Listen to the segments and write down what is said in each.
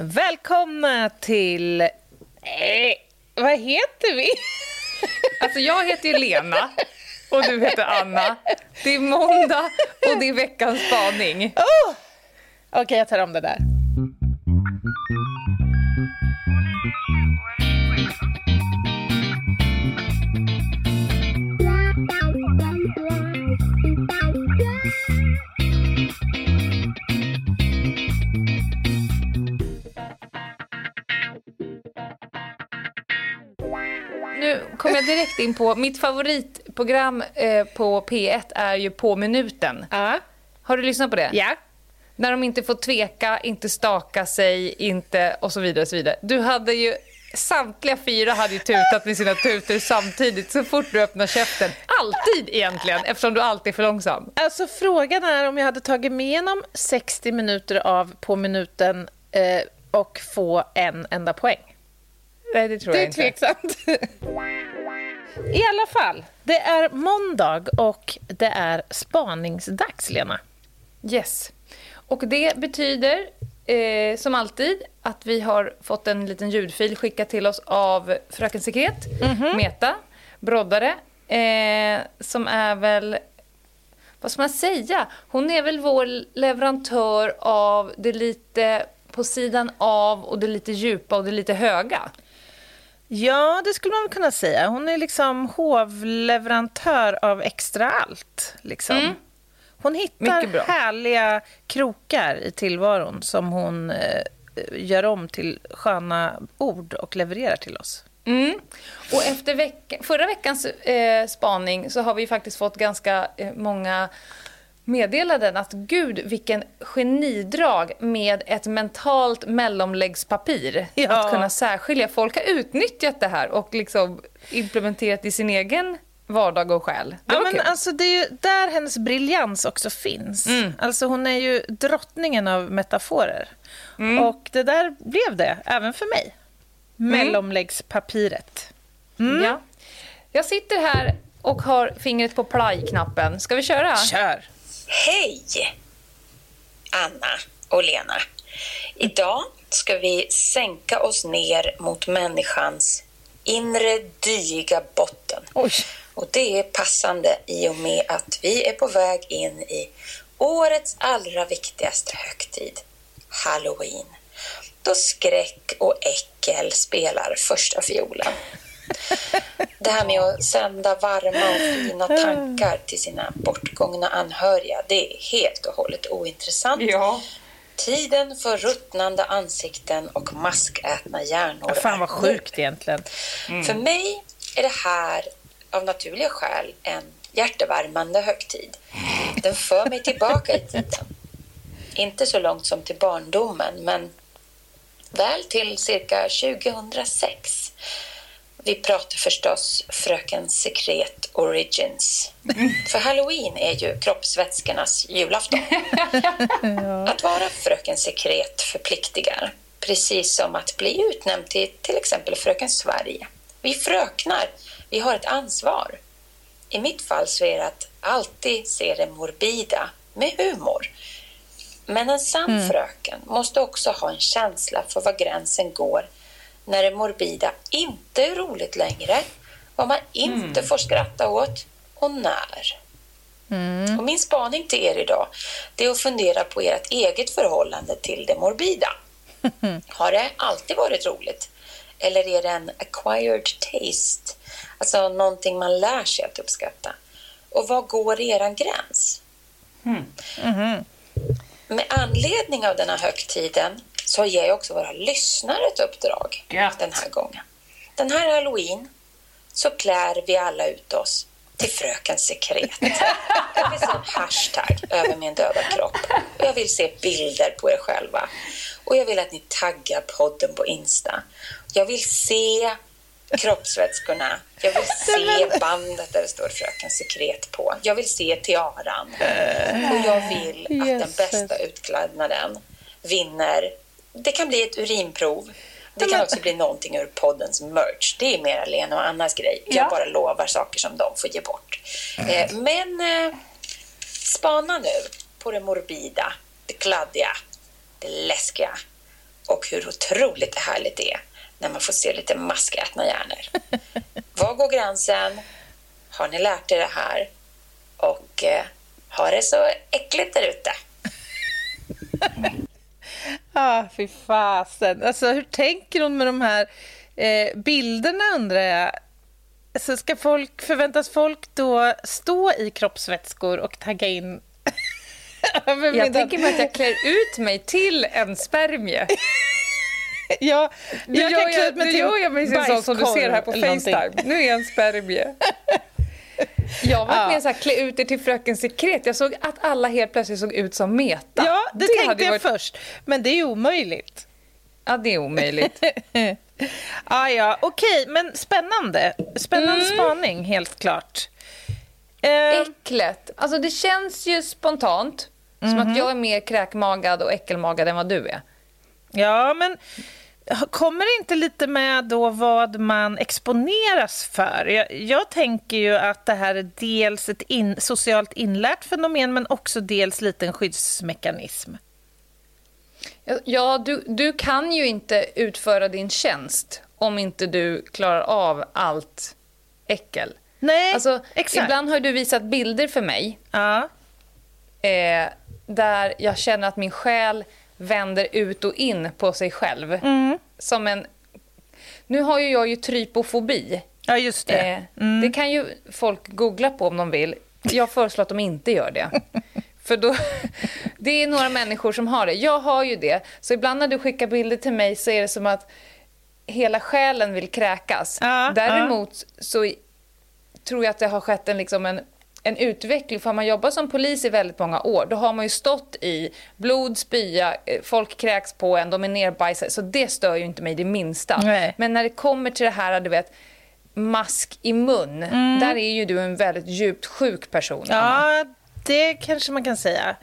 Välkomna till... Eh, vad heter vi? Alltså jag heter ju Lena och du heter Anna. Det är måndag och det är veckans spaning. Oh! Okej, okay, jag tar om det där. Direkt in på, mitt favoritprogram eh, på P1 är ju På minuten. Uh. Har du lyssnat på det? Ja. När de inte får tveka, inte staka sig, inte och så vidare. Och så vidare. Du hade ju Samtliga fyra hade ju tutat med sina tutor samtidigt så fort du öppnar käften. Alltid egentligen, eftersom du alltid är för långsam. Alltså frågan är om jag hade tagit mig igenom 60 minuter av På minuten eh, och få en enda poäng. Nej, det tror det jag inte. Det är tveksamt. I alla fall, det är måndag och det är spaningsdags, Lena. Yes. Och det betyder, eh, som alltid, att vi har fått en liten ljudfil skickad till oss av Fröken Sekret, mm -hmm. Meta, broddare, eh, som är väl vad ska man säga? Hon är väl vår leverantör av det lite på sidan av och det lite djupa och det lite höga. Ja, det skulle man kunna säga. Hon är liksom hovleverantör av extra allt. Liksom. Mm. Hon hittar härliga krokar i tillvaron som hon eh, gör om till sköna ord och levererar till oss. Mm. Och efter veck förra veckans eh, spaning så har vi faktiskt fått ganska eh, många meddelanden att gud vilken genidrag med ett mentalt mellomläggspapir. Ja. Att kunna särskilja. Folk har utnyttjat det här och liksom implementerat i sin egen vardag och själ. Det ja, men alltså, det är ju där hennes briljans också finns. Mm. Alltså, hon är ju drottningen av metaforer. Mm. Och det där blev det, även för mig. Mm. Mellomläggspapiret. Mm. Ja. Jag sitter här och har fingret på play-knappen. Ska vi köra? Kör! Hej! Anna och Lena. Idag ska vi sänka oss ner mot människans inre dyiga botten. Oj. Och det är passande i och med att vi är på väg in i årets allra viktigaste högtid, Halloween. Då skräck och äckel spelar första fiolen. Det här med att sända varma och fina tankar till sina bortgångna anhöriga, det är helt och hållet ointressant. Ja. Tiden för ruttnande ansikten och maskätna hjärnor ja, Fan vad sjukt egentligen. Mm. För mig är det här av naturliga skäl en hjärtevärmande högtid. Den för mig tillbaka i tiden. Inte så långt som till barndomen, men väl till cirka 2006 vi pratar förstås Fröken Sekret Origins. För Halloween är ju kroppsvätskornas julafton. Att vara Fröken Sekret förpliktigar. Precis som att bli utnämnd till till exempel Fröken Sverige. Vi fröknar, vi har ett ansvar. I mitt fall så är det att alltid se det morbida med humor. Men en sann mm. fröken måste också ha en känsla för var gränsen går när det morbida inte är roligt längre, vad man inte mm. får skratta åt och när. Mm. Och min spaning till er idag det är att fundera på ert eget förhållande till det morbida. Har det alltid varit roligt? Eller är det en acquired taste? Alltså någonting man lär sig att uppskatta. Och var går er gräns? Mm. Mm. Med anledning av den här högtiden så ger jag också våra lyssnare ett uppdrag Gött. den här gången. Den här halloween så klär vi alla ut oss till Fröken Sekret. Jag vill se en hashtag över min döda kropp. Jag vill se bilder på er själva. Och jag vill att ni taggar podden på Insta. Jag vill se kroppsvätskorna. Jag vill se bandet där det står Fröken Sekret på. Jag vill se tiaran. Och jag vill att den bästa utklädnaden vinner det kan bli ett urinprov. Det kan också bli någonting ur poddens merch. Det är mer Lena och Annas grej. Jag ja. bara lovar saker som de får ge bort. Eh, men eh, spana nu på det morbida, det kladdiga, det läskiga och hur otroligt härligt det är när man får se lite maskätna hjärnor. Var går gränsen? Har ni lärt er det här? Och eh, har det så äckligt där ute? ah, fy fasen. Alltså, hur tänker hon med de här eh, bilderna, undrar jag? Så ska folk, förväntas folk då stå i kroppsvätskor och tagga in jag tänker mig att jag klär ut mig till en spermie. ja, nu jag kan klä ut mig till gör jag mig sån som du ser här på Facetime. Nu är jag en spermie. Jag var ja. med så här, klä ut er till Fröken Sekret. Jag såg att alla helt plötsligt såg ut som Meta. Ja, det, det tänkte jag varit... först. Men det är omöjligt. Ja, det är omöjligt. ah, ja, okej, okay, men spännande. Spännande mm. spaning, helt klart. Uh... Äcklet. Alltså, det känns ju spontant mm -hmm. som att mhm. jag är mer kräkmagad och äckelmagad än vad du är. Ja, men Kommer det inte lite med då vad man exponeras för? Jag, jag tänker ju att det här är dels ett in, socialt inlärt fenomen men också dels lite en skyddsmekanism. Ja, du, du kan ju inte utföra din tjänst om inte du klarar av allt äckel. Nej, alltså, exakt. Ibland har du visat bilder för mig ja. eh, där jag känner att min själ vänder ut och in på sig själv. Mm. Som en... Nu har ju jag ju trypofobi. Ja, just det. Eh, mm. Det kan ju folk googla på om de vill. Jag föreslår att de inte gör det. För då, det är några människor som har det. Jag har ju det. Så ibland när du skickar bilder till mig så är det som att hela själen vill kräkas. Ja, Däremot ja. så tror jag att det har skett en, liksom en en utveckling. För har man jobbat som polis i väldigt många år, då har man ju stått i blod, spya, eh, folk kräks på en, de är nerbajsade. Så det stör ju inte mig det minsta. Nej. Men när det kommer till det här, du vet, mask i mun, mm. där är ju du en väldigt djupt sjuk person. Ja, Anna. det kanske man kan säga.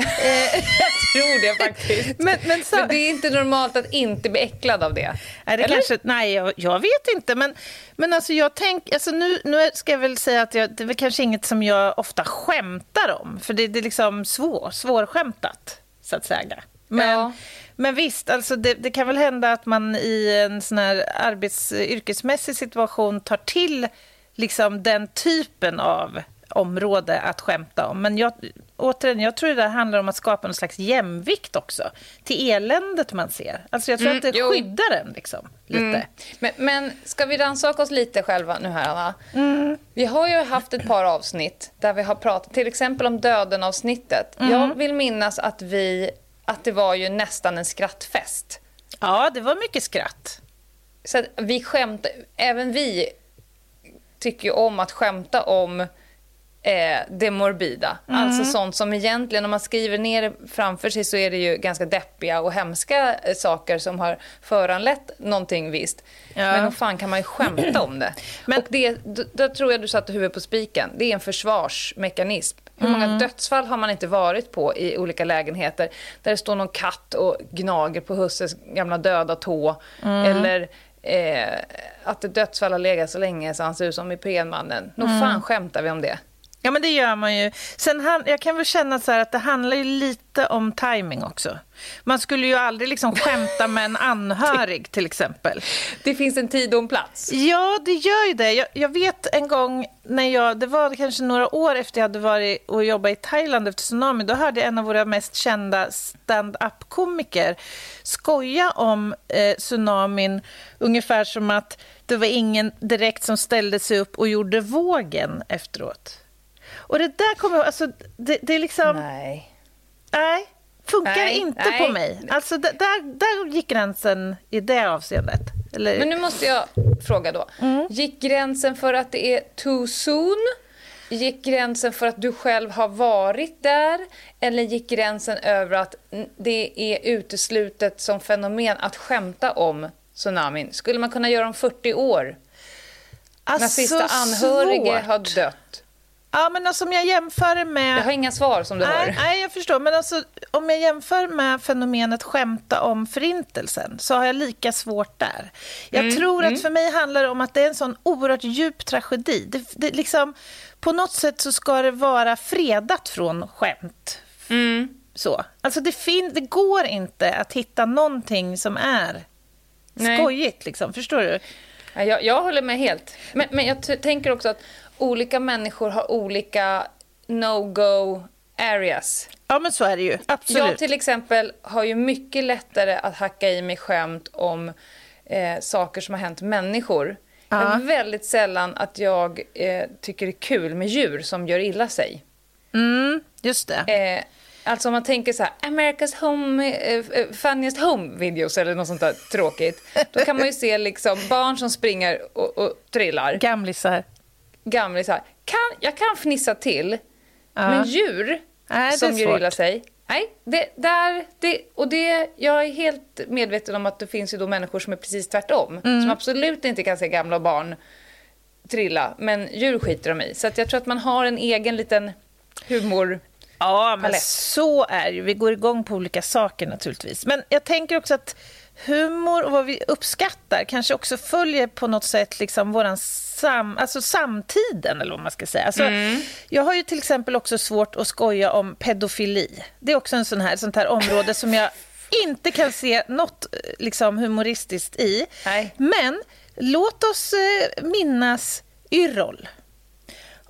Jag tror det faktiskt. Men, men, så... men, det är inte normalt att inte bli äcklad av det. Nej, det kanske, nej jag, jag, vet inte. Men, men alltså jag tänk, alltså nu, nu ska jag väl säga att jag, det är väl kanske inget som jag ofta skämtar om. För det, det är liksom svår, svårskämtat, så att säga. Men, ja. men visst, alltså det, det, kan väl hända att man i en sån här arbets, yrkesmässig situation tar till liksom den typen av område att skämta om. Men jag, återigen, jag tror det där handlar om att skapa någon slags jämvikt också till eländet man ser. Alltså jag tror mm, att det jo. skyddar en liksom, lite. Mm. Men, men ska vi rannsaka oss lite själva nu här, Anna? Mm. Vi har ju haft ett par avsnitt där vi har pratat till exempel om döden-avsnittet. Jag mm. vill minnas att, vi, att det var ju nästan en skrattfest. Ja, det var mycket skratt. Så vi skämt, även vi tycker ju om att skämta om eh, det morbida. Mm. Alltså sånt som egentligen, om man skriver ner det framför sig så är det ju ganska deppiga och hemska eh, saker som har föranlett någonting visst. Ja. Men hur fan kan man ju skämta om det? Men, och det, då, då tror jag du satte huvudet på spiken. Det är en försvarsmekanism. Hur många mm. dödsfall har man inte varit på i olika lägenheter där det står någon katt och gnager på husses gamla döda tå. Mm. Eller eh, att ett dödsfall har legat så länge så han ser ut som Iprenmannen. Nog mm. fan skämtar vi om det. Ja, men det gör man ju. Sen, jag kan väl känna så att det handlar ju lite om timing också. Man skulle ju aldrig liksom skämta med en anhörig till exempel. Det finns en tid och en plats. Ja, det gör ju det. Jag, jag, vet en gång när jag, det var kanske några år efter jag hade varit och jobbat i Thailand efter tsunami, då hörde jag en av våra mest kända stand-up-komiker skoja om eh, tsunamin ungefär som att det var ingen direkt som ställde sig upp och gjorde vågen efteråt. Och det där kommer alltså det, det är liksom... Nej. Nej, funkar nej, inte nej. på mig. Alltså där, där gick gränsen i det avseendet. Eller... Men nu måste jag fråga då. Mm. Gick gränsen för att det är too soon? Gick gränsen för att du själv har varit där? Eller gick gränsen över att det är uteslutet som fenomen att skämta om tsunamin? Skulle man kunna göra om 40 år? Alltså, när sista anhörige svårt. har dött? Ja, men alltså om jag jämför med... Jag har inga svar som du nej, hör. Nej, jag förstår. Men alltså, om jag jämför med fenomenet skämta om förintelsen så har jag lika svårt där. Jag mm, tror mm. att för mig handlar det om att det är en sån oerhört djup tragedi. Det, det liksom, på något sätt så ska det vara fredat från skämt. Mm. så. Alltså det, fin det går inte att hitta någonting som är Nej. skojigt. Liksom. Förstår du? Jag, jag håller med helt. Men, men jag tänker också att olika människor har olika no-go areas. Ja, men så är det ju. Absolut. Jag till exempel har ju mycket lättare att hacka i mig skämt om eh, saker som har hänt människor. Ja. Är väldigt sällan att jag eh, tycker det är kul med djur som gör illa sig. Mm, just det. Eh, alltså om man tänker så här, America's home, eh, eh, funniest home videos eller något sånt där tråkigt. Då kan man ju se liksom barn som springer och, och trillar. Gamlisar. Gamlisar. Kan, jag kan fnissa till, ja. men djur Nej, som gör illa sig, Nej, det, där, det, och det, jag är helt medveten om att det finns ju då människor som är precis tvärtom. Mm. Som absolut inte kan se gamla barn trilla, men djur skiter de i. Så jag tror att man har en egen liten humor Ja, men så är det Vi går igång på olika saker naturligtvis. Men jag tänker också att humor och vad vi uppskattar kanske också följer på något sätt liksom våran sam, alltså samtiden, eller vad man ska säga. Alltså, mm. Jag har ju till exempel också svårt att skoja om pedofili. Det är också en sån här, sånt här område som jag inte kan se något liksom, humoristiskt i. Nej. Men låt oss eh, minnas Yrrol.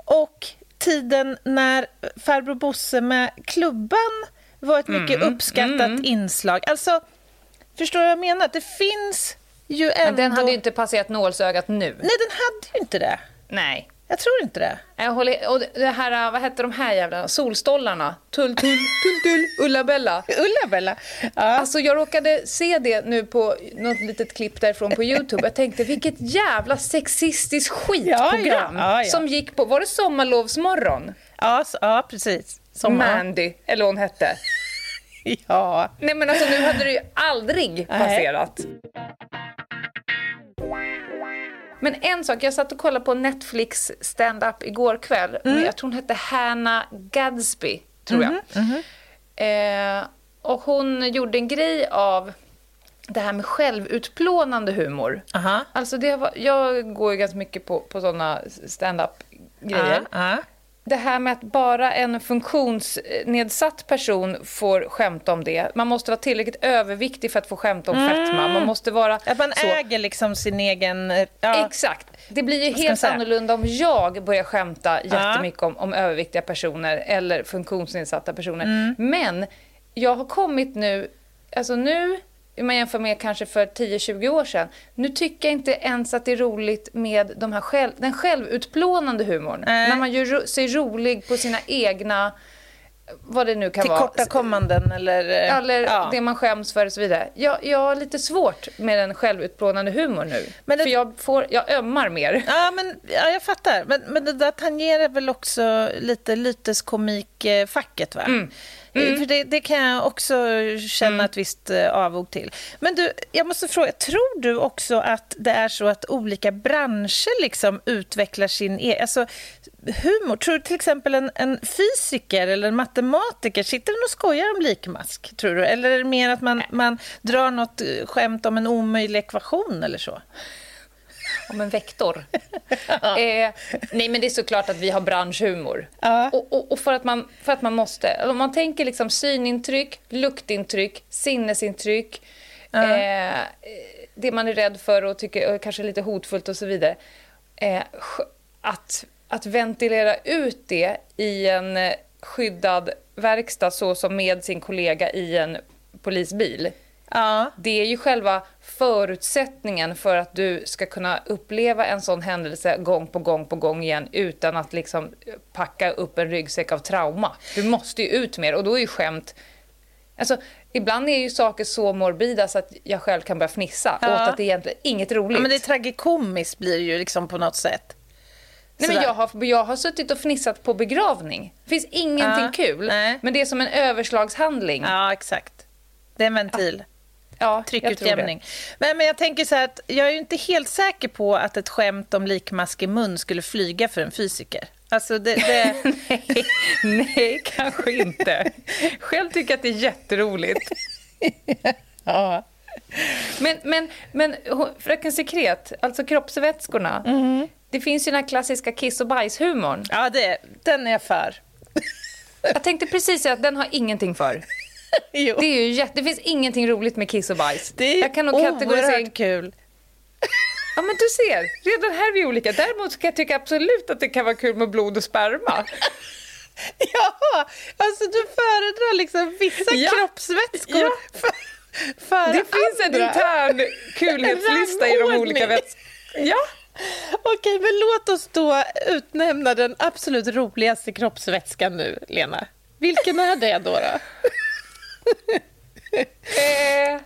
Och tiden när farbror Bosse med klubban var ett mycket mm. uppskattat mm. inslag. Alltså, förstår du vad jag menar? Det finns ju ändå... Men den hade ju inte passerat nålsögat nu. Nej, den hade ju inte det. Nej. Jag tror inte det. Jag håller, och det här, vad hette de här jävla solstollarna? Tull, tull, tull, tull, Ulla-Bella. Ulla-Bella. Ja. Alltså jag råkade se det nu på något litet klipp därifrån på Youtube. Jag tänkte vilket jävla sexistiskt skitprogram ja, ja, som gick på, var det Sommarlovsmorgon? Ja, ja precis. Sommar. Mandy, eller hon hette. ja. Nej men alltså nu hade det ju aldrig passerat. Men en sak, jag satt och kollade på Netflix stand-up igår kväll. Mm. Jag tror hon hette Hannah Gadsby, tror jag. Mm eh, och hon gjorde en grej av det här med självutplånande humor. Uh -huh. Alltså det var, jag går ju ganska mycket på, på sådana stand-up-grejer. Uh -huh det här med att bara en funktionsnedsatt person får skämta om det. Man måste vara tillräckligt överviktig för att få skämta om mm. fetma. Man måste vara... Att man så. äger liksom sin egen... Ja. Exakt. Det blir ju helt annorlunda om jag börjar skämta jättemycket om, om överviktiga personer eller funktionsnedsatta personer. Mm. Men jag har kommit nu... Alltså nu om man jämför med kanske för 10-20 år sedan. Nu tycker jag inte ens att det är roligt med de här själv, den självutplånande humorn. Äh. När man gör sig rolig på sina egna vad det nu kan vara. Tillkortakommanden eller... Eller ja. det man skäms för och så vidare. Jag, jag har lite svårt med den självutplånande humorn nu. Men det... För jag, får, jag ömmar mer. Ja, men, ja jag fattar. Men, men det där tangerar väl också lite lyteskomikfacket, va? Mm. Mm. För det, det, kan jag också känna mm. ett visst eh, avog till. Men du, jag måste fråga, tror du också att det är så att olika branscher liksom utvecklar sin egen... Alltså, humor. Tror du till exempel en, en fysiker eller en matematiker sitter och skojar om likmask? Tror du? Eller är det mer att man, man drar något eh, skämt om en omöjlig ekvation eller så? Om en vektor. eh, nej, men det är såklart att vi har branschhumor. Ja. Och, och, och, för, att man, för att man måste. Om man tänker liksom synintryck, luktintryck, sinnesintryck, ja. eh, det man är rädd för och tycker kanske är lite hotfullt och så vidare. Eh, att, att ventilera ut det i en skyddad verkstad så som med sin kollega i en polisbil Ja. Det är ju själva förutsättningen för att du ska kunna uppleva en sån händelse gång på gång på gång igen utan att liksom packa upp en ryggsäck av trauma. Du måste ju ut mer och då är ju skämt... Alltså, ibland är ju saker så morbida så att jag själv kan börja fnissa ja. åt att det egentligen inget roligt. Ja, men det är tragikomiskt blir det ju liksom på något sätt. Nej, men jag, har, jag har suttit och fnissat på begravning. Det finns ingenting ja, kul, nej. men det är som en överslagshandling. Ja, exakt. Det är en ventil. Ja, Tryckutjämning. Men, men jag tänker så att jag är inte helt säker på att ett skämt om likmask i mun skulle flyga för en fysiker. Alltså det, det... nej, nej, kanske inte. Själv tycker jag att det är jätteroligt. ja. Men, men, men Fröken Sekret, alltså kroppsvätskorna. Mm. Det finns ju den här klassiska kiss och bajshumorn. Ja, det, den är jag för. jag tänkte precis säga att den har ingenting för. Det, är ju jätte, det finns ingenting roligt med kiss och bajs. Det är Jag kan nog oerhört kul. Ja, men du ser. Redan här är vi olika. Däremot kan jag tycka absolut att det kan vara kul med blod och sperma. ja, alltså du föredrar liksom vissa ja. kroppsvätskor ja. för, för Det finns en intern kulhetslista i de olika vätskorna. Ja. Okej, men låt oss då utnämna den absolut roligaste kroppsvätskan nu, Lena. Vilken är det då? då? Eh,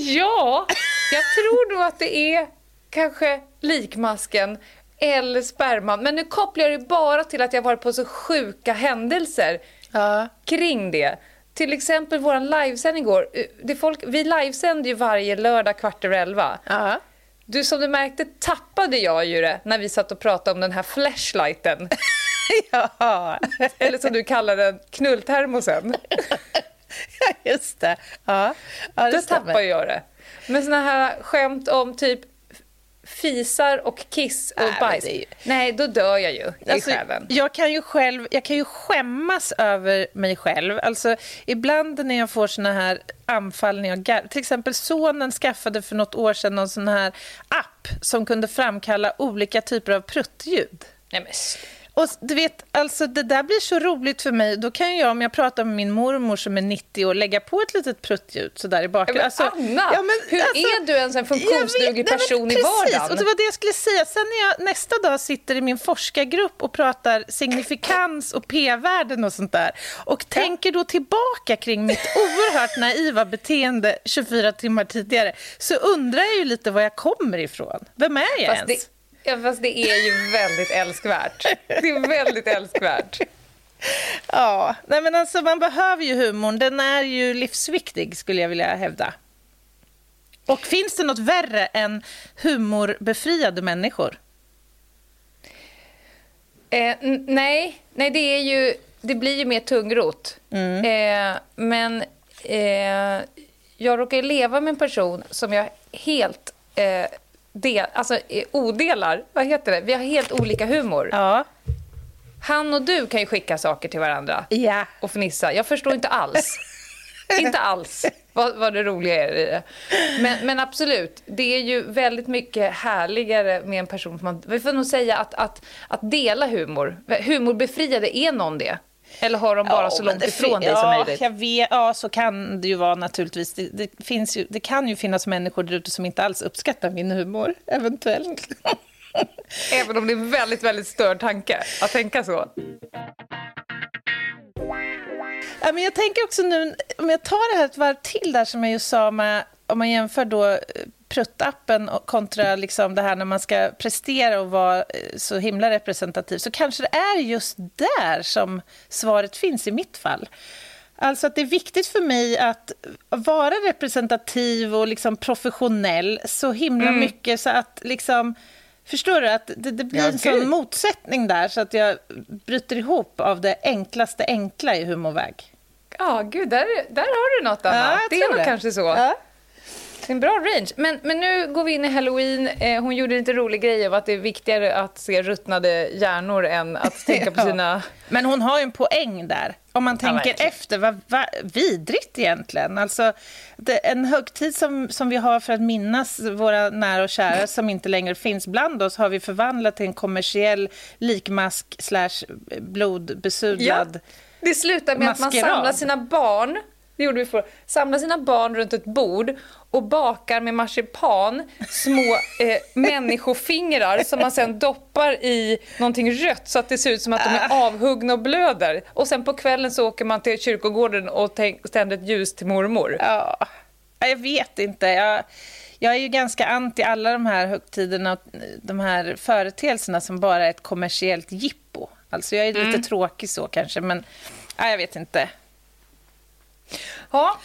ja, jag tror nog att det är kanske likmasken eller sperman. Men nu kopplar jag det bara till att jag varit på så sjuka händelser ja. kring det. Till exempel vår livesändning igår. Det folk, vi livesänder ju varje lördag kvart över elva. Ja. Du, som du märkte tappade jag ju det när vi satt och pratade om den här flashlighten. ja. Eller som du kallar den, knulltermosen. ja, just det. Ja, ja det Då tappar jag det. Men såna här skämt om typ fisar och kiss och Nej, bajs. Ju... Nej, då dör jag ju i alltså, själen. Jag kan ju själv, jag kan ju skämmas över mig själv. Alltså, ibland när jag får såna här anfall när jag gar... Till exempel sonen skaffade för något år sedan någon sån här app som kunde framkalla olika typer av pruttljud. Nej, men och du vet, alltså det där blir så roligt för mig. Då kan jag, om jag pratar med min mormor som är 90 år, lägga på ett litet pruttljud sådär i bakgrunden. Alltså, Anna, ja, men, hur alltså, är du ens en funktionsduglig person nej, i vardagen? Och det var det jag skulle säga. Sen när jag nästa dag sitter i min forskargrupp och pratar signifikans och p-värden och sånt där och ja. tänker då tillbaka kring mitt oerhört naiva beteende 24 timmar tidigare så undrar jag ju lite var jag kommer ifrån. Vem är jag Fast ens? Ja, fast det är ju väldigt älskvärt. Det är väldigt älskvärt. Ja, nej men alltså man behöver ju humorn. Den är ju livsviktig skulle jag vilja hävda. Och finns det något värre än humorbefriade människor? Eh, nej, nej det är ju, det blir ju mer tungrot. Mm. Eh, men eh, jag råkar leva med en person som jag helt eh, del, alltså, odelar. Vad heter det? Vi har helt olika humor. Ja. Han och du kan ju skicka saker till varandra ja. och fnissa. Jag förstår inte alls. inte alls vad, vad det roliga är i det. Men, men, absolut, det är ju väldigt mycket härligare med en person. Man, vi får nog säga att, att, att dela humor. Humorbefriade, är någon det? Eller har de bara ja, så långt ifrån dig som möjligt? Jag vet, ja, så kan det ju vara naturligtvis. Det, det, finns ju, det kan ju finnas människor där ute som inte alls uppskattar min humor, eventuellt. Även om det är en väldigt, väldigt störd tanke att tänka så. Ja, men jag tänker också nu, om jag tar det här ett varv till där som jag ju sa med, om man jämför då eh, pruttappen kontra liksom det här när man ska prestera och vara eh, så himla representativ så kanske det är just där som svaret finns i mitt fall. Alltså att det är viktigt för mig att vara representativ och liksom professionell så himla mm. mycket så att liksom... Förstår du? Att det, det blir ja, en sån motsättning där så att jag bryter ihop av det enklaste enkla i humorväg. Ja, gud, där, där har du något, Anna. Ja, det är nog det. kanske så. Ja. En bra range. Men, men nu går vi in i halloween. Eh, hon gjorde lite rolig grej av att det är viktigare att se ruttnade hjärnor än att tänka på sina... Men hon har ju en poäng där. Om man tänker ja, efter, vad, vad vidrigt egentligen. Alltså, det, en högtid som, som vi har för att minnas våra nära och kära som inte längre finns bland oss har vi förvandlat till en kommersiell likmask slash blodbesudlad ja, Det slutar med maskerad. att man samlar sina barn det gjorde vi för. Samla sina barn runt ett bord och bakar med marsipan små eh, människofingrar som man sen doppar i någonting rött så att det ser ut som att de är ah. avhuggna och blöder. Och sen på kvällen så åker man till kyrkogården och tänder ett ljus till mormor. Ja, jag vet inte. Jag, jag är ju ganska anti alla de här högtiderna och de här företeelserna som bara är ett kommersiellt jippo. Alltså jag är lite mm. tråkig så kanske, men ja, jag vet inte. Ja.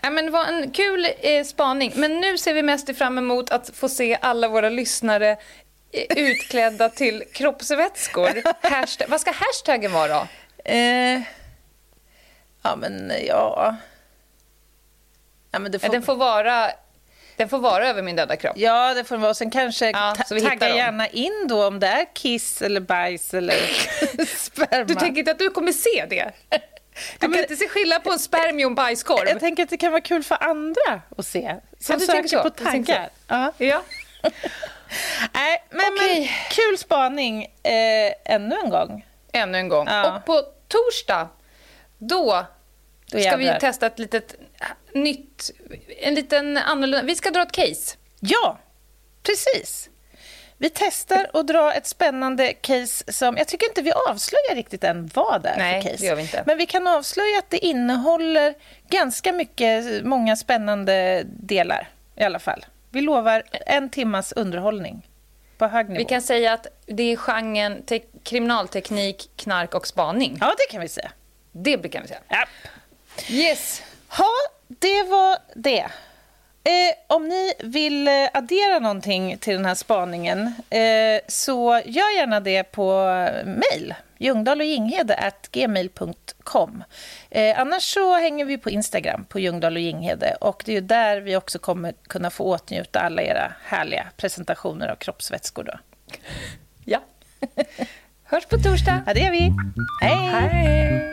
Ja, men det var en kul eh, spaning. Men nu ser vi mest fram emot att få se alla våra lyssnare eh, utklädda till kroppsvätskor. Hashtag, vad ska hashtaggen vara då? Eh, ja, men ja... ja men det får... Den får vara den får vara över min döda kropp. Ja, det får vara. Sen kanske ja, ta tagga gärna in då om det är kiss eller bajs eller sperma. Du tänker inte att du kommer se det? Du kan inte se skillnad på en spermie och en bajskorv. Jag tänker att det kan vara kul för andra att se. Som ja, söker på tankar. Ja. ja. Nej, men, okay. men kul spaning eh, ännu en gång. Ännu en gång. Ja. Och på torsdag, då, då ska vi testa ett litet nytt, en liten annorlunda... Vi ska dra ett case. Ja, precis. Vi testar att dra ett spännande case som... Jag tycker inte vi avslöjar riktigt än vad det är Nej, för case. Det gör vi inte. Men vi kan avslöja att det innehåller ganska mycket, många spännande delar i alla fall. Vi lovar en timmas underhållning på hög nivå. Vi kan säga att det är genren kriminalteknik, knark och spaning. Ja, det kan vi säga. Det kan vi säga. Ja. Yes. Ja, det var det. Eh, om ni vill eh, addera någonting till den här spaningen eh, så gör gärna det på mejl. Ljungdahl och Ginghede gmail.com. Eh, annars så hänger vi på Instagram på Ljungdahl och Ginghede och det är där vi också kommer kunna få åtnjuta alla era härliga presentationer av kroppsvätskor. Då. Ja. Hörs på torsdag. Ja, det gör vi. Hej! Hej.